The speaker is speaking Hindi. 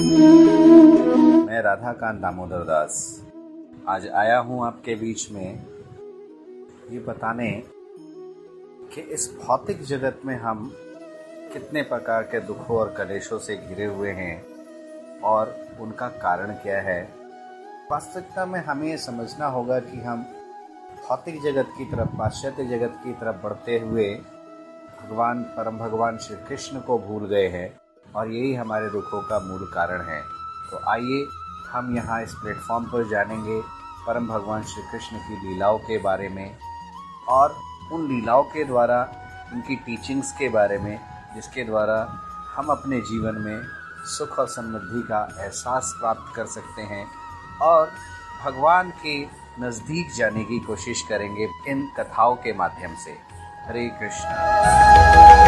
मैं राधाकांत दामोदर दास। आज आया हूँ आपके बीच में। ये बताने कि इस भौतिक जगत में हम कितने प्रकार के दुखों और कलेशों से घिरे हुए हैं और उनका कारण क्या है। वास्तविकता में हमें ये समझना होगा कि हम भौतिक जगत की तरफ़, पाश्चात्य जगत की तरफ़ बढ़ते हुए भगवान, परम भगवान श्री कृष्ण को भूल गए हैं। और यही हमारे दुखों का मूल कारण है। तो आइए, हम यहाँ इस प्लेटफॉर्म पर जानेंगे परम भगवान श्री कृष्ण की लीलाओं के बारे में और उन लीलाओं के द्वारा, उनकी टीचिंग्स के बारे में, जिसके द्वारा हम अपने जीवन में सुख और समृद्धि का एहसास प्राप्त कर सकते हैं और भगवान के नज़दीक जाने की कोशिश करेंगे इन कथाओं के माध्यम से। हरे कृष्ण।